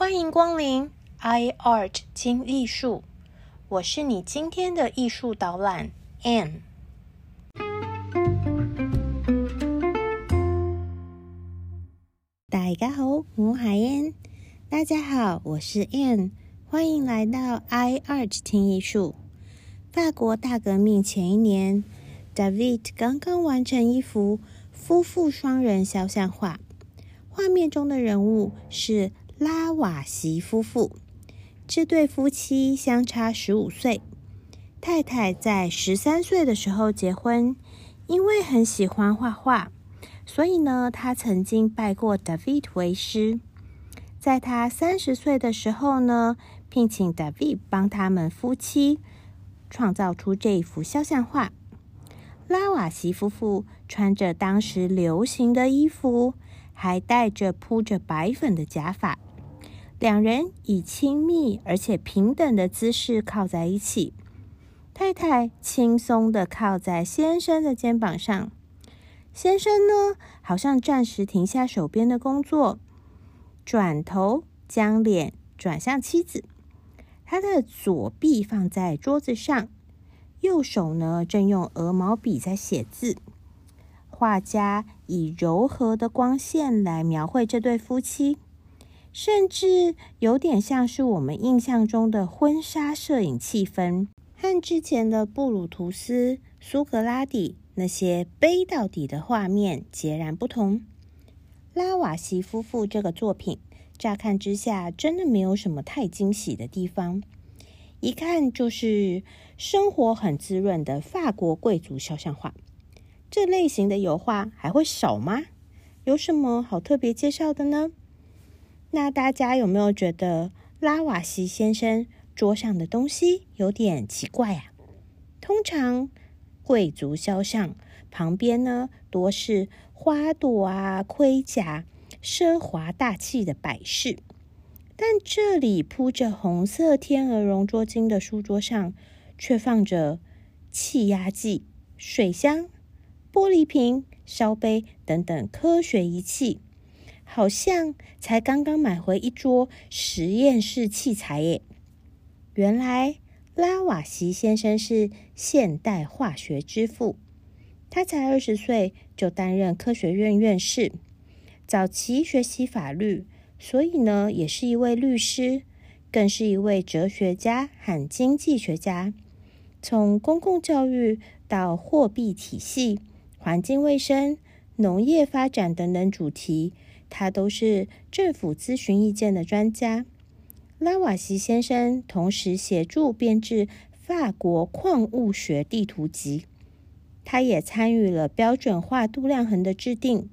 欢迎光临 iArt 听艺术，我是你今天的艺术导览 Anne。大家好，我係 Anne。大家好，我是 Anne。欢迎来到 iArt 听艺术。法国大革命前一年，David 刚刚完成一幅夫妇双人肖像画，画面中的人物是。拉瓦锡夫妇这对夫妻相差十五岁，太太在十三岁的时候结婚。因为很喜欢画画，所以呢，她曾经拜过 David 为师。在他三十岁的时候呢，聘请 David 帮他们夫妻创造出这一幅肖像画。拉瓦锡夫妇穿着当时流行的衣服，还戴着铺着白粉的假发。两人以亲密而且平等的姿势靠在一起，太太轻松的靠在先生的肩膀上，先生呢，好像暂时停下手边的工作，转头将脸转向妻子，他的左臂放在桌子上，右手呢正用鹅毛笔在写字。画家以柔和的光线来描绘这对夫妻。甚至有点像是我们印象中的婚纱摄影气氛，和之前的布鲁图斯、苏格拉底那些悲到底的画面截然不同。拉瓦锡夫妇这个作品，乍看之下真的没有什么太惊喜的地方，一看就是生活很滋润的法国贵族肖像画。这类型的油画还会少吗？有什么好特别介绍的呢？那大家有没有觉得拉瓦锡先生桌上的东西有点奇怪啊？通常贵族肖像旁边呢，多是花朵啊、盔甲、奢华大气的摆饰，但这里铺着红色天鹅绒桌巾的书桌上，却放着气压计、水箱、玻璃瓶、烧杯等等科学仪器。好像才刚刚买回一桌实验室器材耶！原来拉瓦锡先生是现代化学之父，他才二十岁就担任科学院院士，早期学习法律，所以呢也是一位律师，更是一位哲学家和经济学家。从公共教育到货币体系、环境卫生、农业发展等等主题。他都是政府咨询意见的专家。拉瓦锡先生同时协助编制法国矿物学地图集，他也参与了标准化度量衡的制定。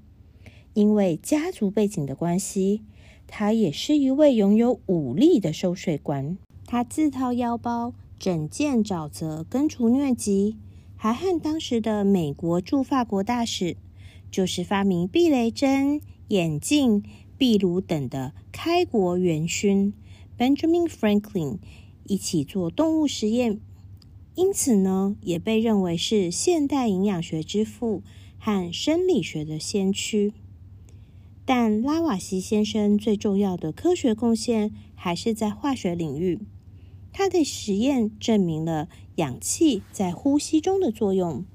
因为家族背景的关系，他也是一位拥有武力的收税官。他自掏腰包整建沼泽，根除疟疾，还和当时的美国驻法国大使，就是发明避雷针。眼镜、壁炉等的开国元勋 Benjamin Franklin 一起做动物实验，因此呢，也被认为是现代营养学之父和生理学的先驱。但拉瓦锡先生最重要的科学贡献还是在化学领域。他的实验证明了氧气在呼吸中的作用。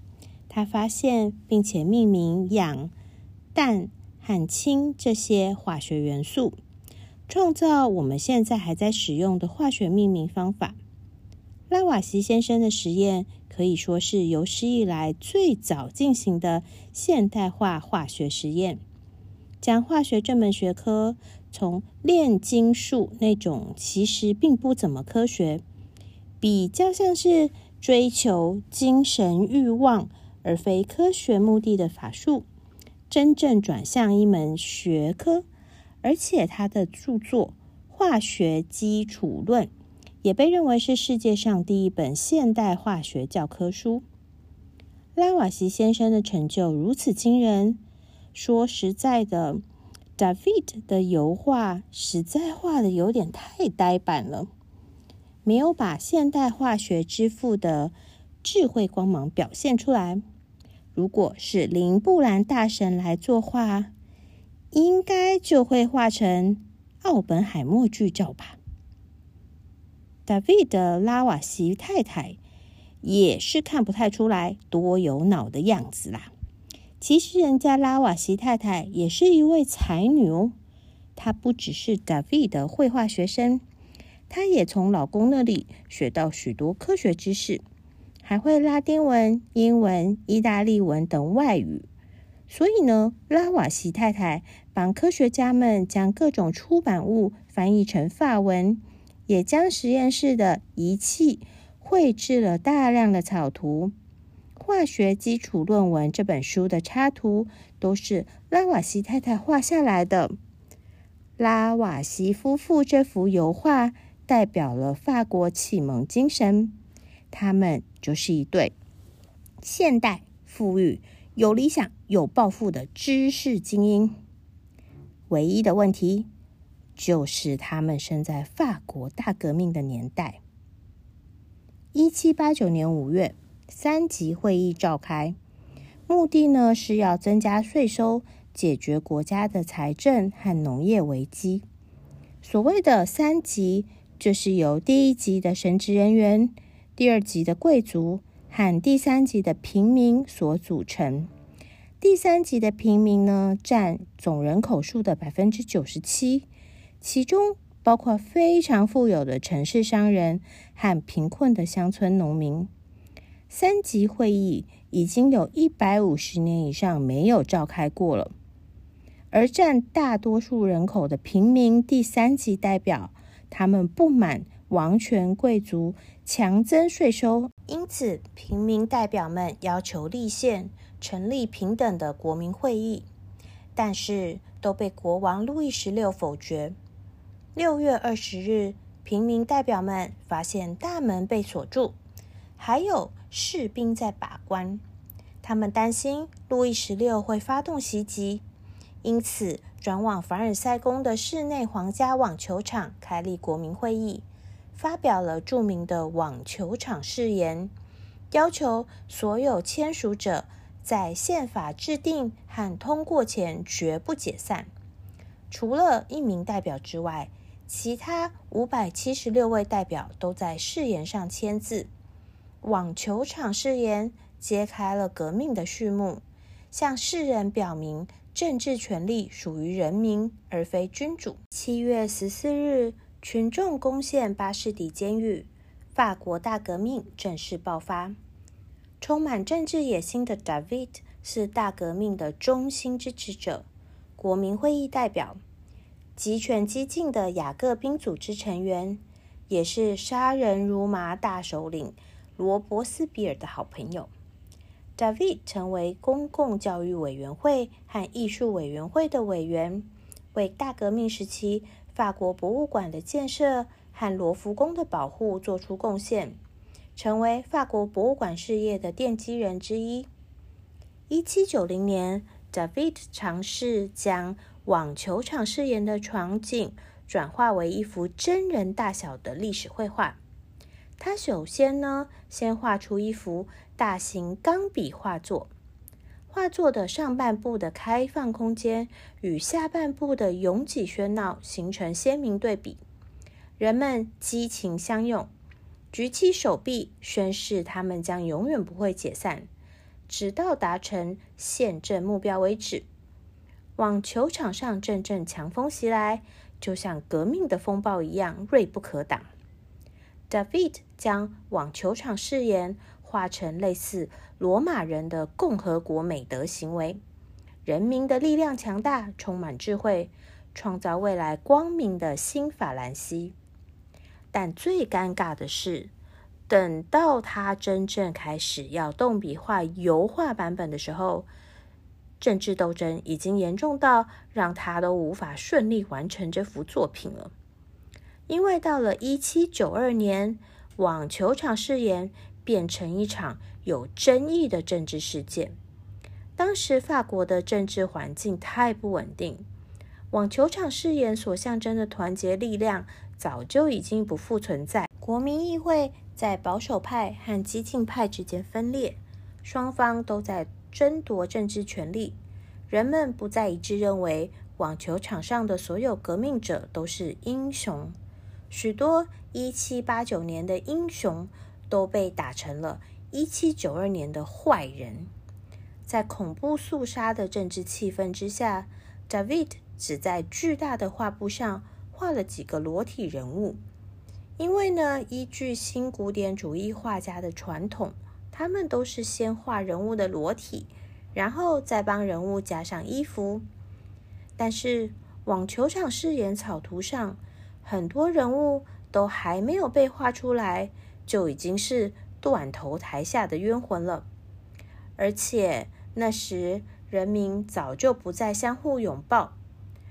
他发现并且命名氧、氮。和氢这些化学元素，创造我们现在还在使用的化学命名方法。拉瓦锡先生的实验可以说是有史以来最早进行的现代化化学实验，将化学这门学科从炼金术那种其实并不怎么科学，比较像是追求精神欲望而非科学目的的法术。真正转向一门学科，而且他的著作《化学基础论》也被认为是世界上第一本现代化学教科书。拉瓦锡先生的成就如此惊人，说实在的，David 的油画实在画的有点太呆板了，没有把现代化学之父的智慧光芒表现出来。如果是林布兰大神来作画，应该就会画成奥本海默剧照吧。大卫的拉瓦西太太也是看不太出来多有脑的样子啦。其实人家拉瓦西太太也是一位才女哦。她不只是大卫的绘画学生，她也从老公那里学到许多科学知识，还会拉丁文、英文、意大利文等外语。所以呢，拉瓦西太太帮科学家们将各种出版物翻译成法文，也将实验室的仪器绘制了大量的草图。《化学基础论文》这本书的插图都是拉瓦西太太画下来的。拉瓦西夫妇这幅油画代表了法国启蒙精神，他们就是一对现代富裕。有理想、有抱负的知识精英，唯一的问题就是他们生在法国大革命的年代。一七八九年五月，三级会议召开，目的呢是要增加税收，解决国家的财政和农业危机。所谓的三级，就是由第一级的神职人员、第二级的贵族。和第三级的平民所组成。第三级的平民呢，占总人口数的百分之九十七，其中包括非常富有的城市商人和贫困的乡村农民。三级会议已经有一百五十年以上没有召开过了，而占大多数人口的平民第三级代表，他们不满。王权贵族强征税收，因此平民代表们要求立宪，成立平等的国民会议，但是都被国王路易十六否决。六月二十日，平民代表们发现大门被锁住，还有士兵在把关，他们担心路易十六会发动袭击，因此转往凡尔赛宫的室内皇家网球场开立国民会议。发表了著名的网球场誓言，要求所有签署者在宪法制定和通过前绝不解散。除了一名代表之外，其他五百七十六位代表都在誓言上签字。网球场誓言揭开了革命的序幕，向世人表明政治权力属于人民而非君主。七月十四日。群众攻陷巴士底监狱，法国大革命正式爆发。充满政治野心的 David 是大革命的中心支持者，国民会议代表，集权激进的雅各宾组织成员，也是杀人如麻大首领罗伯斯比尔的好朋友。David 成为公共教育委员会和艺术委员会的委员，为大革命时期。法国博物馆的建设和罗浮宫的保护做出贡献，成为法国博物馆事业的奠基人之一。一七九零年，David 尝试将网球场誓言的场景转化为一幅真人大小的历史绘画。他首先呢，先画出一幅大型钢笔画作。画作的上半部的开放空间与下半部的拥挤喧闹形成鲜明对比，人们激情相拥，举起手臂宣誓他们将永远不会解散，直到达成宪政目标为止。网球场上阵阵强风袭来，就像革命的风暴一样锐不可挡。David 将网球场誓言。化成类似罗马人的共和国美德行为，人民的力量强大，充满智慧，创造未来光明的新法兰西。但最尴尬的是，等到他真正开始要动笔画油画版本的时候，政治斗争已经严重到让他都无法顺利完成这幅作品了。因为到了一七九二年，网球场誓言。变成一场有争议的政治事件。当时法国的政治环境太不稳定，网球场誓言所象征的团结力量早就已经不复存在。国民议会在保守派和激进派之间分裂，双方都在争夺政治权力。人们不再一致认为网球场上的所有革命者都是英雄，许多一七八九年的英雄都被打成了一七九二年的坏人。在恐怖肃杀的政治气氛之下，David 只在巨大的画布上画了几个裸体人物，因为呢，依据新古典主义画家的传统，他们都是先画人物的裸体，然后再帮人物加上衣服。但是网球场饰演草图上，很多人物都还没有被画出来，就已经是断头台下的冤魂了。而且那时人民早就不再相互拥抱，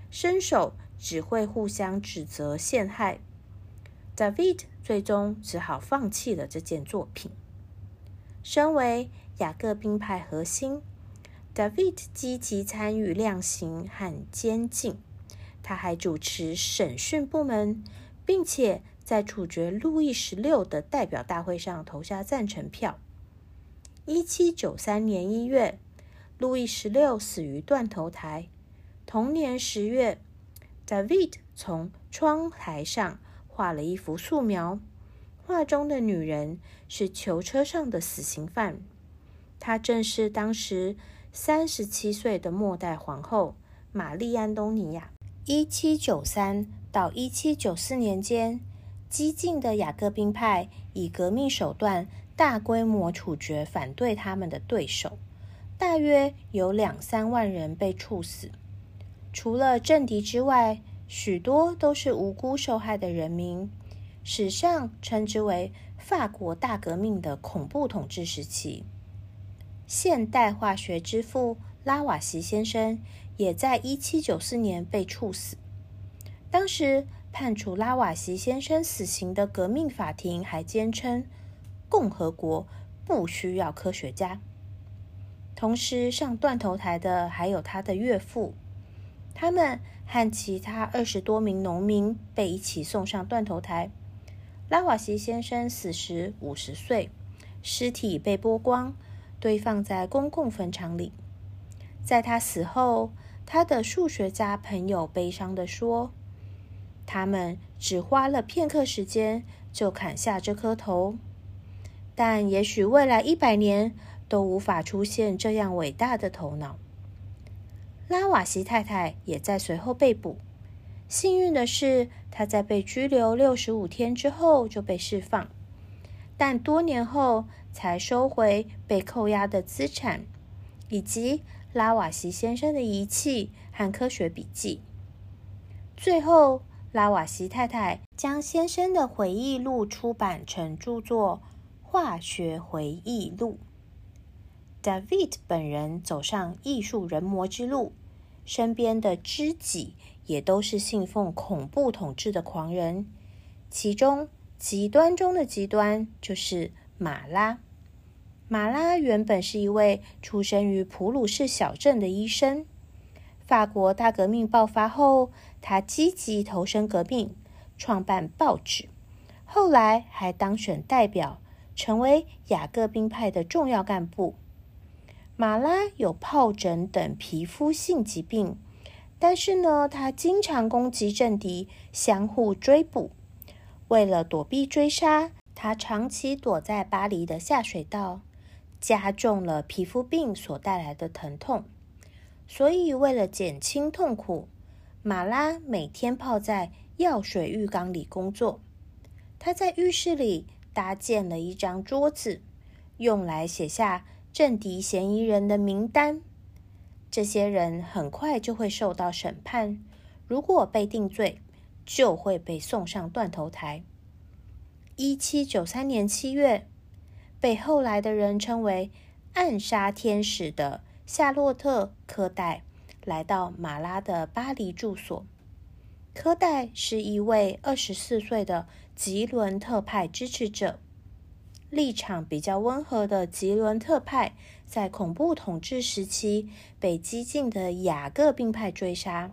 伸手只会互相指责陷害。David 最终只好放弃了这件作品。身为雅各宾派核心。David 积极参与量刑和监禁，他还主持审讯部门，并且在处决路易十六的代表大会上投下赞成票。一七九三年一月，路易十六死于断头台。同年十月，David 从窗台上画了一幅素描，画中的女人是囚车上的死刑犯，她正是当时。三十七岁的末代皇后玛丽安东尼亚，一七九三到一七九四年间，激进的雅各宾派以革命手段大规模处决反对他们的对手，大约有两三万人被处死。除了政敌之外，许多都是无辜受害的人民。史上称之为法国大革命的恐怖统治时期。现代化学之父拉瓦锡先生也在一七九四年被处死。当时判处拉瓦锡先生死刑的革命法庭还坚称，共和国不需要科学家。同时上断头台的还有他的岳父，他们和其他二十多名农民被一起送上断头台。拉瓦锡先生死时五十岁，尸体被剥光。堆放在公共坟场里。在他死后，他的数学家朋友悲伤地说：“他们只花了片刻时间就砍下这颗头，但也许未来一百年都无法出现这样伟大的头脑。”拉瓦锡太太也在随后被捕。幸运的是，她在被拘留六十五天之后就被释放，但多年后。才收回被扣押的资产，以及拉瓦锡先生的仪器和科学笔记。最后，拉瓦锡太太将先生的回忆录出版成著作《化学回忆录》。David 本人走上艺术人魔之路，身边的知己也都是信奉恐怖统治的狂人，其中极端中的极端就是。马拉，马拉原本是一位出生于普鲁士小镇的医生。法国大革命爆发后，他积极投身革命，创办报纸，后来还当选代表，成为雅各宾派的重要干部。马拉有疱疹等皮肤性疾病，但是呢，他经常攻击政敌，相互追捕。为了躲避追杀。他长期躲在巴黎的下水道，加重了皮肤病所带来的疼痛。所以，为了减轻痛苦，马拉每天泡在药水浴缸里工作。他在浴室里搭建了一张桌子，用来写下政敌嫌疑人的名单。这些人很快就会受到审判，如果被定罪，就会被送上断头台。一七九三年七月，被后来的人称为“暗杀天使”的夏洛特·科代来到马拉的巴黎住所。科代是一位二十四岁的吉伦特派支持者，立场比较温和的吉伦特派在恐怖统治时期被激进的雅各宾派追杀，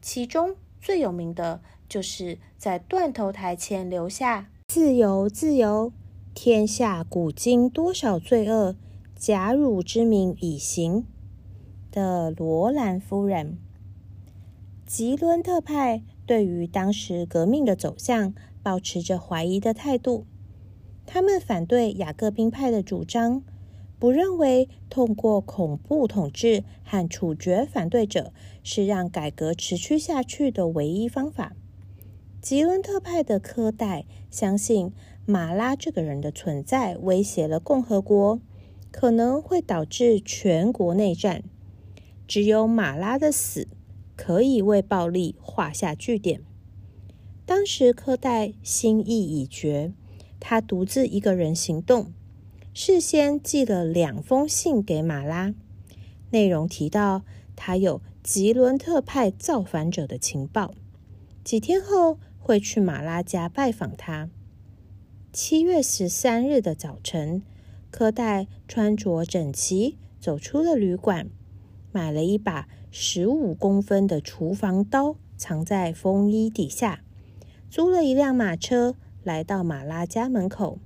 其中最有名的就是在断头台前留下。自由，自由！天下古今多少罪恶，假汝之名以行。的罗兰夫人，吉伦特派对于当时革命的走向保持着怀疑的态度，他们反对雅各宾派的主张，不认为通过恐怖统治和处决反对者是让改革持续下去的唯一方法。吉伦特派的科代相信马拉这个人的存在威胁了共和国，可能会导致全国内战。只有马拉的死可以为暴力画下句点。当时科代心意已决，他独自一个人行动，事先寄了两封信给马拉，内容提到他有吉伦特派造反者的情报。几天后。会去马拉家拜访他。七月十三日的早晨，科代穿着整齐走出了旅馆，买了一把十五公分的厨房刀，藏在风衣底下，租了一辆马车，来到马拉家门口，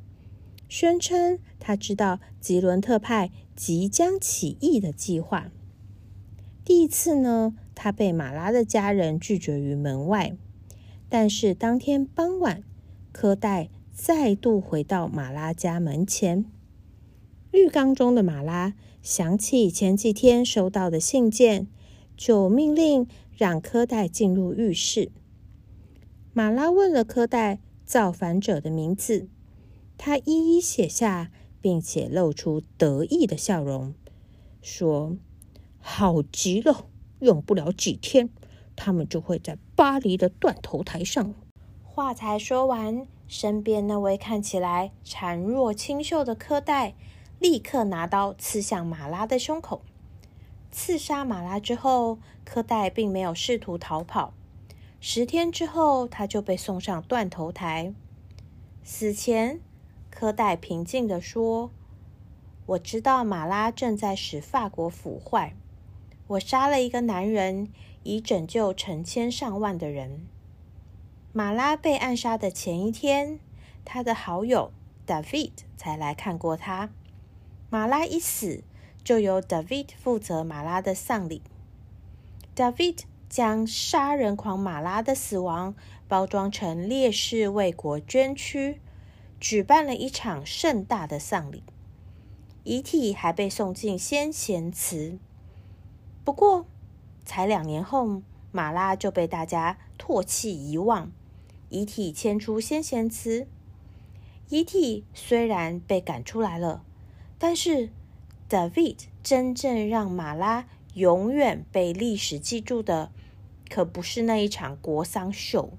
宣称他知道吉伦特派即将起义的计划。第一次呢，他被马拉的家人拒绝于门外。但是当天傍晚，科代再度回到马拉家门前。浴缸中的马拉想起前几天收到的信件，就命令让科代进入浴室。马拉问了科代造反者的名字，他一一写下，并且露出得意的笑容，说：“好极了，用不了几天。”他们就会在巴黎的断头台上。话才说完，身边那位看起来孱弱清秀的科代立刻拿刀刺向马拉的胸口。刺杀马拉之后，科代并没有试图逃跑。十天之后，他就被送上断头台。死前，科代平静地说：“我知道马拉正在使法国腐坏。我杀了一个男人。”以拯救成千上万的人。马拉被暗杀的前一天，他的好友 David 才来看过他。马拉一死，就由 David 负责马拉的丧礼。David 将杀人狂马拉的死亡包装成烈士为国捐躯，举办了一场盛大的丧礼。遗体还被送进先贤祠。不过，才两年后，马拉就被大家唾弃遗忘，遗体迁出先贤祠。遗体虽然被赶出来了，但是 David 真正让马拉永远被历史记住的，可不是那一场国丧秀，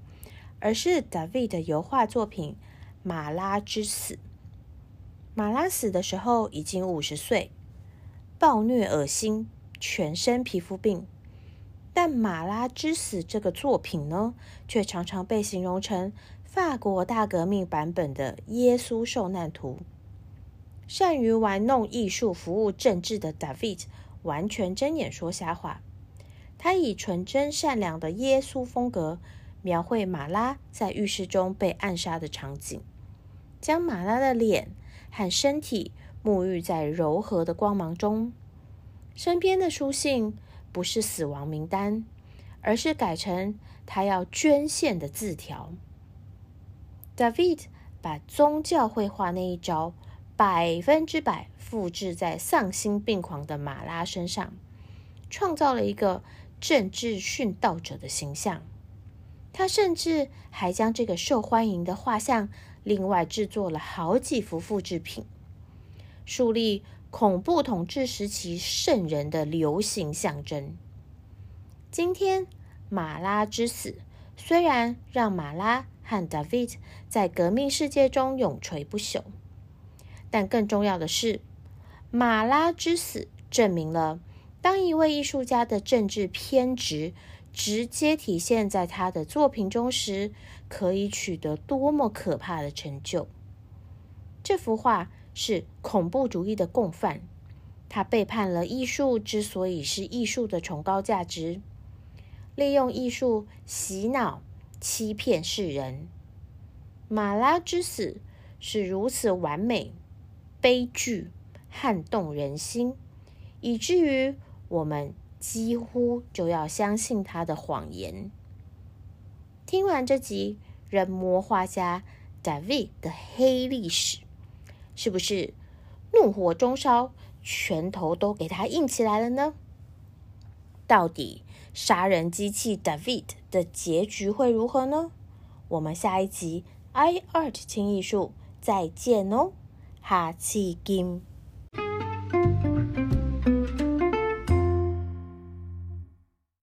而是 David 的油画作品《马拉之死》。马拉死的时候已经五十岁，暴虐恶心，全身皮肤病。但《马拉之死》这个作品呢，却常常被形容成法国大革命版本的耶稣受难图。善于玩弄艺术、服务政治的 David 完全睁眼说瞎话。他以纯真善良的耶稣风格描绘马拉在浴室中被暗杀的场景，将马拉的脸和身体沐浴在柔和的光芒中。身边的书信。不是死亡名单，而是改成他要捐献的字条。David 把宗教绘画那一招百分之百复制在丧心病狂的马拉身上，创造了一个政治殉道者的形象。他甚至还将这个受欢迎的画像另外制作了好几幅复制品，树立。恐怖统治时期圣人的流行象征。今天，马拉之死虽然让马拉和 David 在革命世界中永垂不朽，但更重要的是，马拉之死证明了，当一位艺术家的政治偏执直接体现在他的作品中时，可以取得多么可怕的成就。这幅画。是恐怖主义的共犯，他背叛了艺术之所以是艺术的崇高价值，利用艺术洗脑、欺骗世人。马拉之死是如此完美、悲剧、撼动人心，以至于我们几乎就要相信他的谎言。听完这集人魔画家 David 的黑历史，是不是怒火中烧，拳头都给他硬起来了呢？到底杀人机器 David 的结局会如何呢？我们下一集 I Art 轻艺术再见哦，下次见。